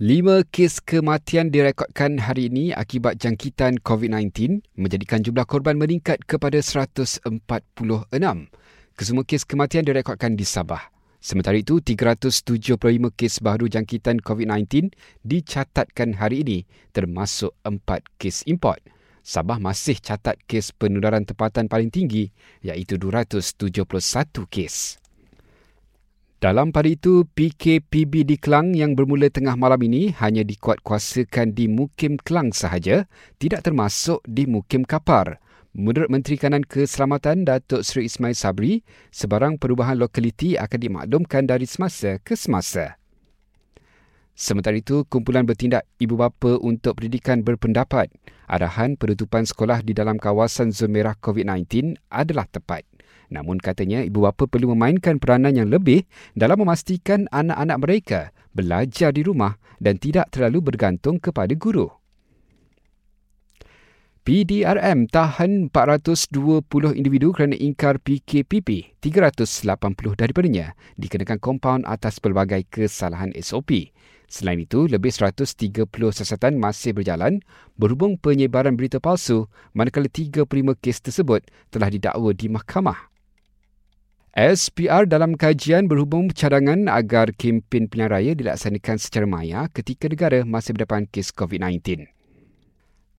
Lima kes kematian direkodkan hari ini akibat jangkitan COVID-19 menjadikan jumlah korban meningkat kepada 146. Kesemua kes kematian direkodkan di Sabah. Sementara itu, 375 kes baru jangkitan COVID-19 dicatatkan hari ini termasuk 4 kes import. Sabah masih catat kes penularan tempatan paling tinggi iaitu 271 kes. Dalam pada itu, PKPB di Kelang yang bermula tengah malam ini hanya dikuatkuasakan di Mukim Kelang sahaja, tidak termasuk di Mukim Kapar. Menurut Menteri Kanan Keselamatan Datuk Seri Ismail Sabri, sebarang perubahan lokaliti akan dimaklumkan dari semasa ke semasa. Sementara itu, kumpulan bertindak ibu bapa untuk pendidikan berpendapat arahan penutupan sekolah di dalam kawasan zon merah COVID-19 adalah tepat. Namun katanya ibu bapa perlu memainkan peranan yang lebih dalam memastikan anak-anak mereka belajar di rumah dan tidak terlalu bergantung kepada guru. PDRM tahan 420 individu kerana ingkar PKPP, 380 daripadanya dikenakan kompaun atas pelbagai kesalahan SOP. Selain itu, lebih 130 siasatan masih berjalan berhubung penyebaran berita palsu manakala 35 kes tersebut telah didakwa di mahkamah. SPR dalam kajian berhubung cadangan agar kempen pilihan raya dilaksanakan secara maya ketika negara masih berdepan kes COVID-19.